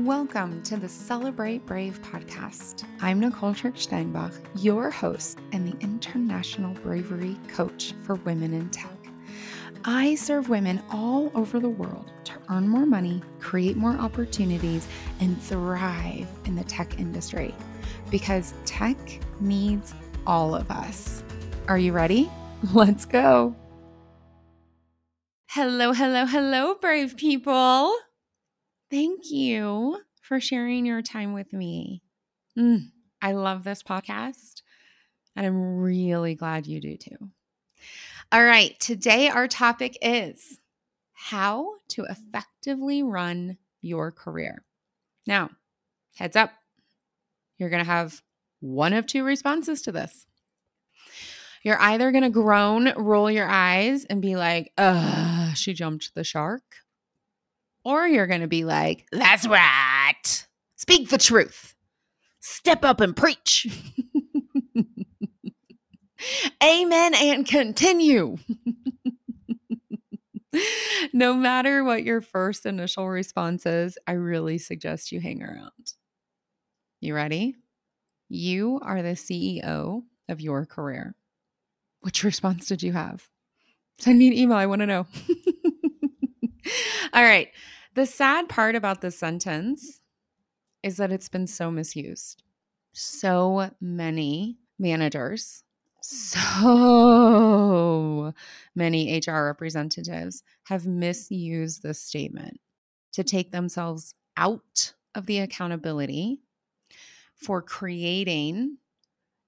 Welcome to the Celebrate Brave podcast. I'm Nicole Trick Steinbach, your host and the International Bravery Coach for Women in Tech. I serve women all over the world to earn more money, create more opportunities, and thrive in the tech industry because tech needs all of us. Are you ready? Let's go. Hello, hello, hello, brave people. Thank you for sharing your time with me. Mm, I love this podcast, and I'm really glad you do too. All right, today our topic is how to effectively run your career. Now, heads up, you're going to have one of two responses to this. You're either going to groan, roll your eyes, and be like, ugh, she jumped the shark or you're going to be like, that's right. Speak the truth. Step up and preach. Amen and continue. no matter what your first initial response is, I really suggest you hang around. You ready? You are the CEO of your career. Which response did you have? Send me an email. I want to know. All right. The sad part about this sentence is that it's been so misused. So many managers, so many HR representatives have misused this statement to take themselves out of the accountability for creating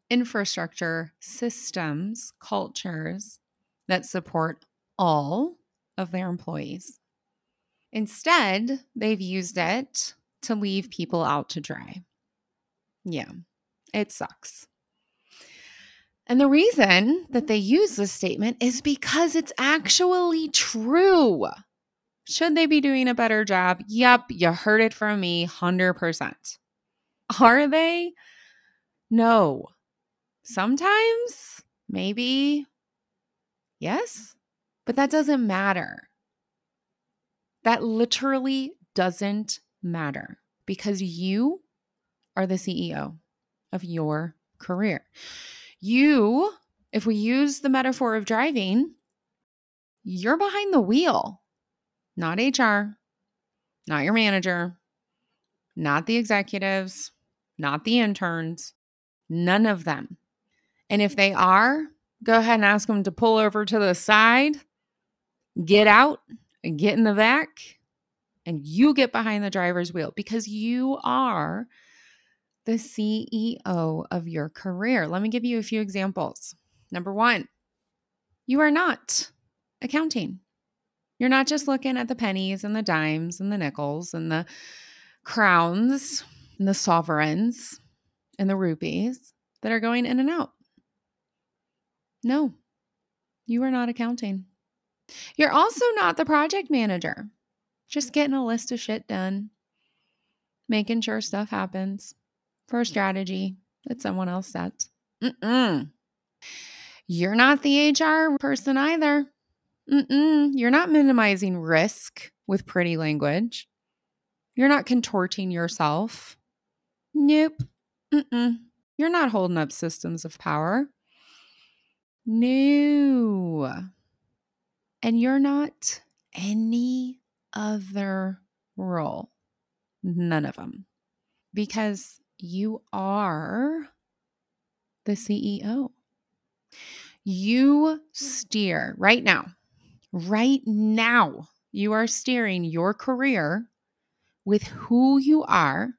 infrastructure, systems, cultures that support all of their employees. Instead, they've used it to leave people out to dry. Yeah, it sucks. And the reason that they use this statement is because it's actually true. Should they be doing a better job? Yep, you heard it from me 100%. Are they? No. Sometimes, maybe, yes, but that doesn't matter. That literally doesn't matter because you are the CEO of your career. You, if we use the metaphor of driving, you're behind the wheel, not HR, not your manager, not the executives, not the interns, none of them. And if they are, go ahead and ask them to pull over to the side, get out, get in the back and you get behind the driver's wheel because you are the CEO of your career. Let me give you a few examples. Number one, you are not accounting. You're not just looking at the pennies and the dimes and the nickels and the crowns and the sovereigns and the rupees that are going in and out. No, you are not accounting. You're also not the project manager, just getting a list of shit done, making sure stuff happens for a strategy that someone else sets. Mm-mm. You're not the HR person either. Mm-mm. You're not minimizing risk with pretty language. You're not contorting yourself. Nope. Mm-mm. You're not holding up systems of power. No. And you're not any other role. None of them. Because you are the CEO. You steer right now, right now, you are steering your career with who you are,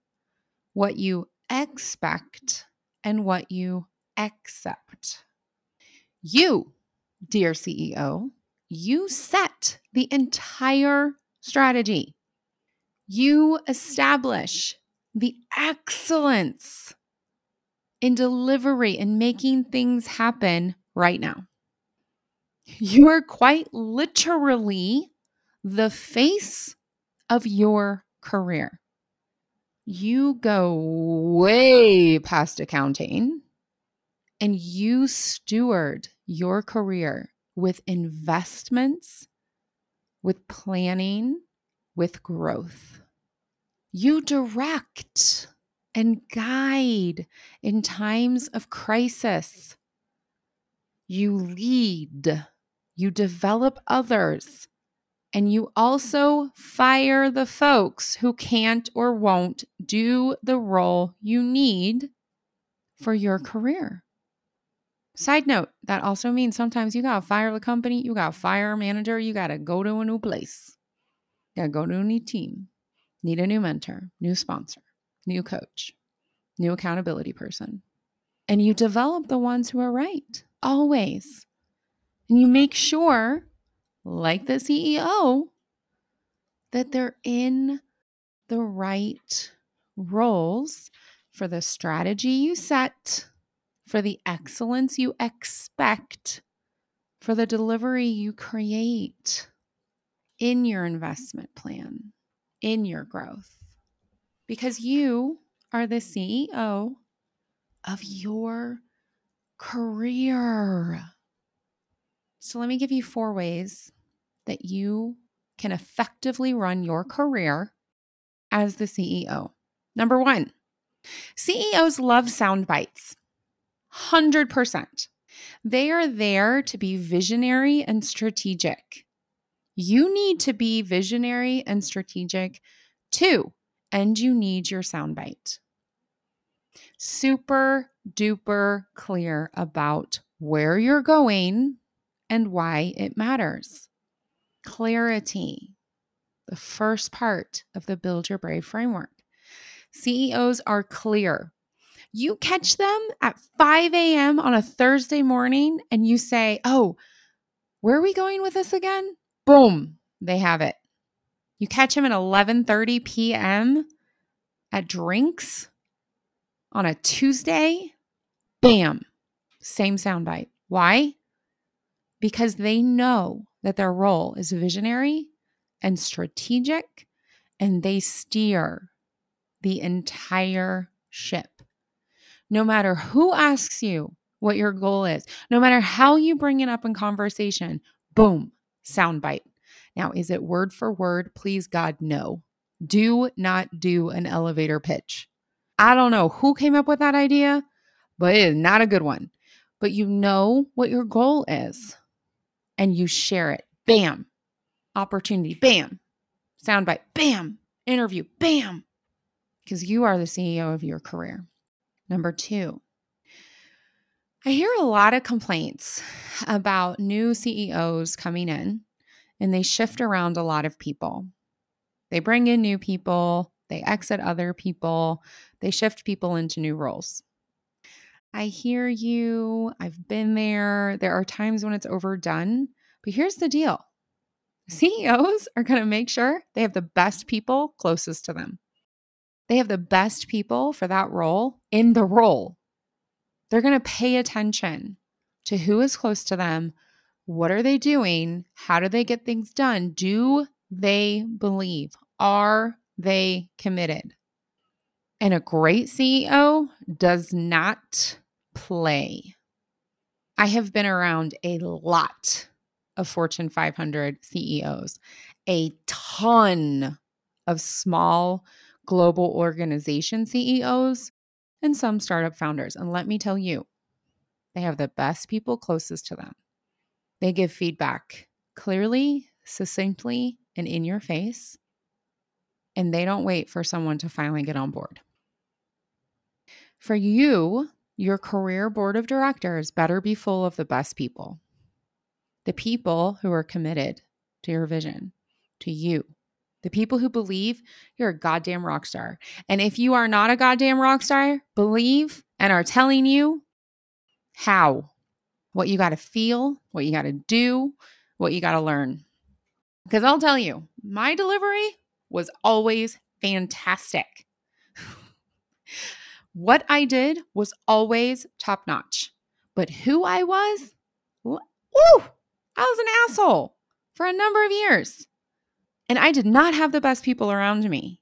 what you expect, and what you accept. You dear CEO, you set the entire strategy. You establish the excellence in delivery and making things happen right now. You are quite literally the face of your career. You go way past accounting and you steward your career with investments, with planning, with growth. You direct and guide in times of crisis. You lead, you develop others, and you also fire the folks who can't or won't do the role you need for your career. Side note, that also means sometimes you gotta fire the company, you gotta fire a manager, you gotta go to a new place, you gotta go to a new team, need a new mentor, new sponsor, new coach, new accountability person. And you develop the ones who are right, always. And you make sure, like the CEO, that they're in the right roles for the strategy you set, for the excellence you expect, for the delivery you create in your investment plan, in your growth. Because you are the CEO of your career. So, let me give you four ways that you can effectively run your career as the CEO. Number one, CEOs love sound bites. 100%. They are there to be visionary and strategic. You need to be visionary and strategic too, and you need your soundbite. Super duper clear about where you're going and why it matters. Clarity, the first part of the Build Your Brave framework. CEOs are clear. You catch them at 5 a.m. on a Thursday morning and you say, Oh, where are we going with this again? Boom, they have it. You catch them at 11:30 p.m. at drinks on a Tuesday, bam, same soundbite. Why? Because they know that their role is visionary and strategic and they steer the entire ship. No matter who asks you what your goal is, no matter how you bring it up in conversation, boom, soundbite. Now, is it word for word? Please, God, no. Do not do an elevator pitch. I don't know who came up with that idea, but it is not a good one. But you know what your goal is and you share it. Bam. Opportunity. Bam. Soundbite. Bam. Interview. Bam because you are the CEO of your career. Number two, I hear a lot of complaints about new CEOs coming in and they shift around a lot of people. They bring in new people, they exit other people, they shift people into new roles. I hear you. I've been there. There are times when it's overdone. But here's the deal mm-hmm. CEOs are going to make sure they have the best people closest to them. They have the best people for that role in the role. They're going to pay attention to who is close to them. What are they doing? How do they get things done? Do they believe? Are they committed? And a great CEO does not play. I have been around a lot of Fortune 500 CEOs, a ton of small global organization CEOs, and some startup founders. And let me tell you, they have the best people closest to them. They give feedback clearly, succinctly, and in your face. And they don't wait for someone to finally get on board. For you, your career board of directors better be full of the best people. The people who are committed to your vision, to you, the people who believe you're a goddamn rock star. And if you are not a goddamn rock star, believe and are telling you how, what you got to feel, what you got to do, what you got to learn. Because I'll tell you, my delivery was always fantastic. what I did was always top notch. But who I was, woo, I was an asshole for a number of years. And I did not have the best people around me.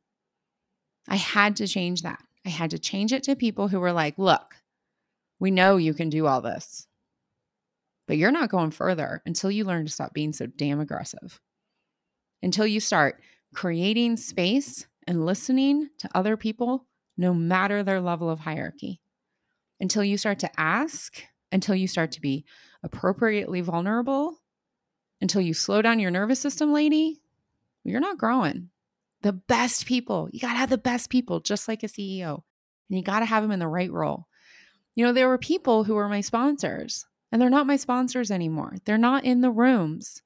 I had to change that. I had to change it to people who were like, look, we know you can do all this, but you're not going further until you learn to stop being so damn aggressive. Until you start creating space and listening to other people, no matter their level of hierarchy. Until you start to ask, until you start to be appropriately vulnerable, until you slow down your nervous system, lady, you're not growing. The best people, you got to have the best people, just like a CEO, and you got to have them in the right role. You know, there were people who were my sponsors, and they're not my sponsors anymore. They're not in the rooms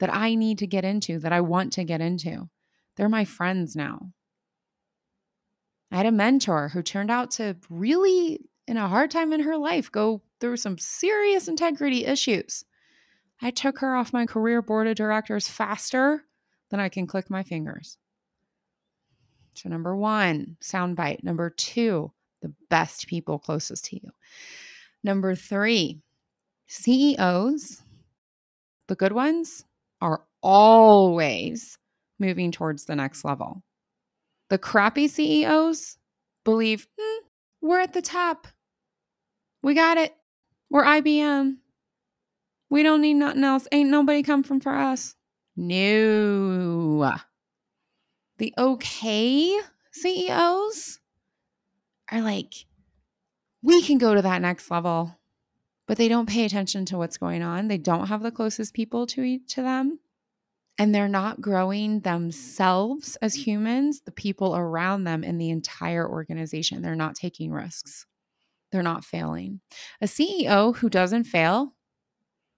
that I need to get into, that I want to get into. They're my friends now. I had a mentor who turned out to really, in a hard time in her life, go through some serious integrity issues. I took her off my career board of directors faster than I can click my fingers. So, number one, soundbite. Number two, the best people closest to you. Number three, CEOs, the good ones, are always moving towards the next level. The crappy CEOs believe hmm, we're at the top. We got it. We're IBM. We don't need nothing else. Ain't nobody come from for us. No. The okay CEOs are like, we can go to that next level, but they don't pay attention to what's going on. They don't have the closest people to, to them. And they're not growing themselves as humans, the people around them, and the entire organization. They're not taking risks. They're not failing. A CEO who doesn't fail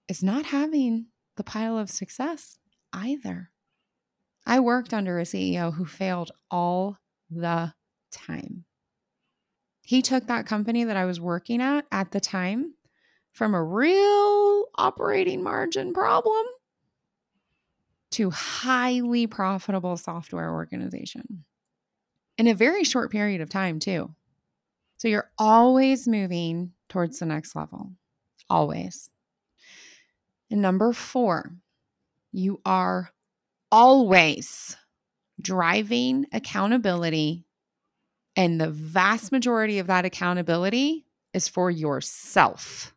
is not having the pile of success either. I worked under a CEO who failed all the time. He took that company that I was working at at the time from a real operating margin problem to highly profitable software organization in a very short period of time too. So you're always moving towards the next level. Always. And number four, you are always driving accountability. And the vast majority of that accountability is for yourself.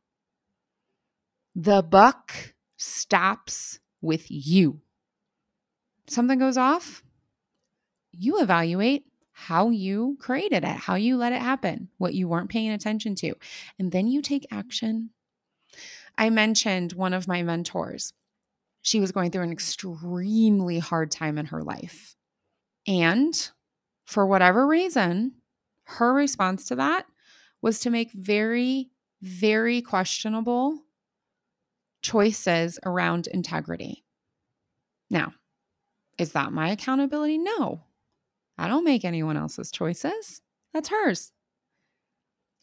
The buck stops with you. Something goes off, you evaluate how you created it, how you let it happen, what you weren't paying attention to, and then you take action I mentioned one of my mentors. She was going through an extremely hard time in her life. And for whatever reason, her response to that was to make very, very questionable choices around integrity. Now, is that my accountability? No. I don't make anyone else's choices. That's hers.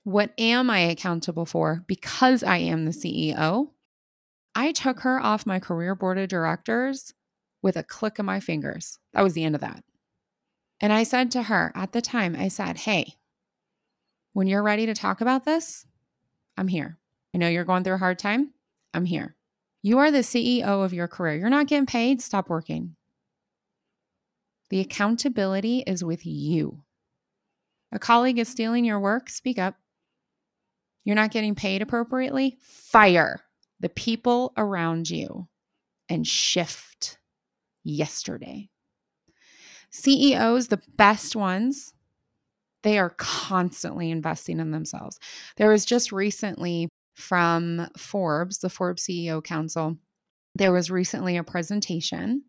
What am I accountable for because I am the CEO? I took her off my career board of directors with a click of my fingers. That was the end of that. And I said to her at the time, I said, Hey, when you're ready to talk about this, I'm here. I know you're going through a hard time. I'm here. You are the CEO of your career. You're not getting paid. Stop working. The accountability is with you. A colleague is stealing your work. Speak up. You're not getting paid appropriately? Fire the people around you and shift yesterday. CEOs, the best ones, they are constantly investing in themselves. There was just recently from Forbes, the Forbes CEO Council, there was recently a presentation.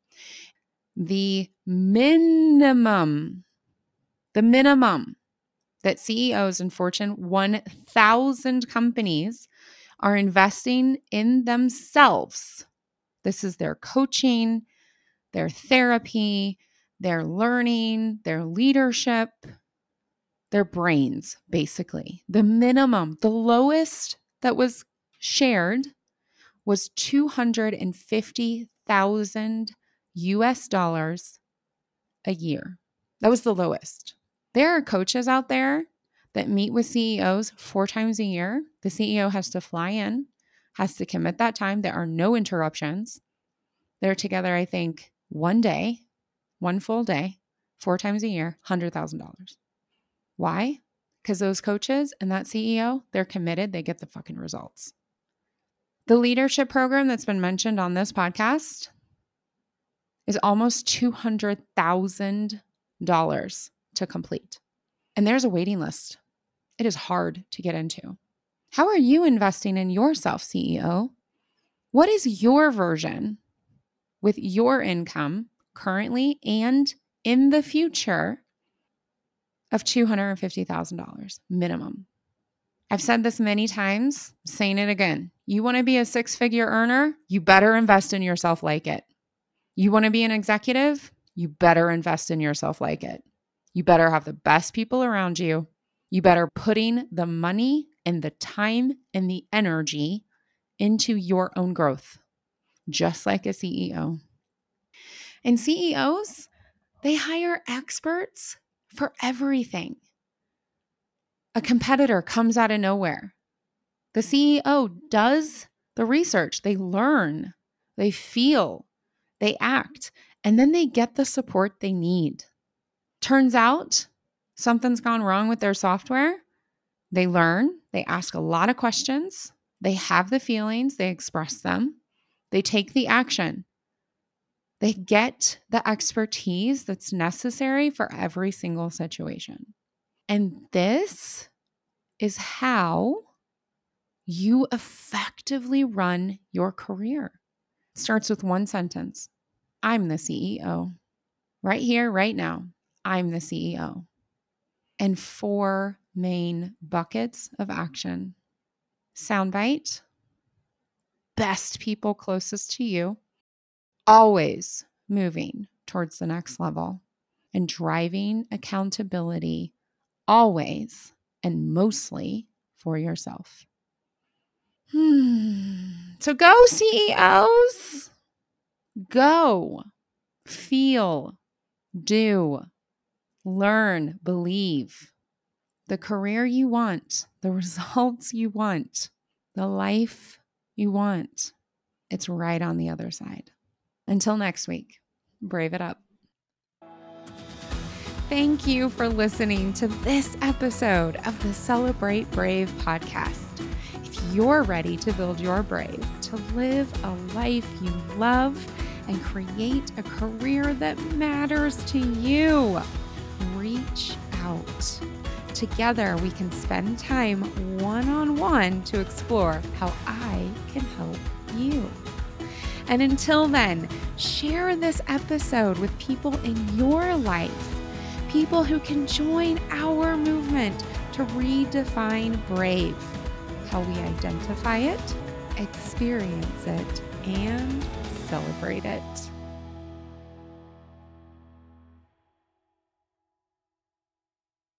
The minimum, the minimum that CEOs in Fortune 1000 companies are investing in themselves. This is their coaching, their therapy, their learning, their leadership, their brains, basically. The minimum, the lowest that was shared was 250,000 US dollars a year. That was the lowest. There are coaches out there that meet with CEOs four times a year. The CEO has to fly in, has to commit that time. There are no interruptions. They're together, I think, one day, one full day, four times a year, $100,000. Why? Because those coaches and that CEO, they're committed, they get the fucking results. The leadership program that's been mentioned on this podcast is almost $200,000 to complete. And there's a waiting list. It is hard to get into. How are you investing in yourself, CEO? What is your version with your income currently and in the future of $250,000 minimum? I've said this many times, saying it again. You want to be a six figure earner? You better invest in yourself like it. You want to be an executive? You better invest in yourself like it. You better have the best people around you. You better putting the money and the time and the energy into your own growth, just like a CEO. And CEOs, they hire experts for everything. A competitor comes out of nowhere. The CEO does the research, they learn, they feel, they act, and then they get the support they need. Turns out something's gone wrong with their software. They learn, they ask a lot of questions, they have the feelings, they express them, they take the action. They get the expertise that's necessary for every single situation. And this is how you effectively run your career. It starts with one sentence I'm the CEO. Right here, right now, I'm the CEO. And four main buckets of action soundbite, best people closest to you, always moving towards the next level, and driving accountability always and mostly for yourself. Hmm. So go, CEOs. Go. Feel. Do. Learn. Believe. The career you want, the results you want, the life you want. It's right on the other side. Until next week, brave it up. Thank you for listening to this episode of the Celebrate Brave podcast. If you're ready to build your brave, to live a life you love, and create a career that matters to you, reach out. Together, we can spend time one on one to explore how I can help you. And until then, share this episode with people in your life people who can join our movement to redefine brave, how we identify it, experience it, and celebrate it.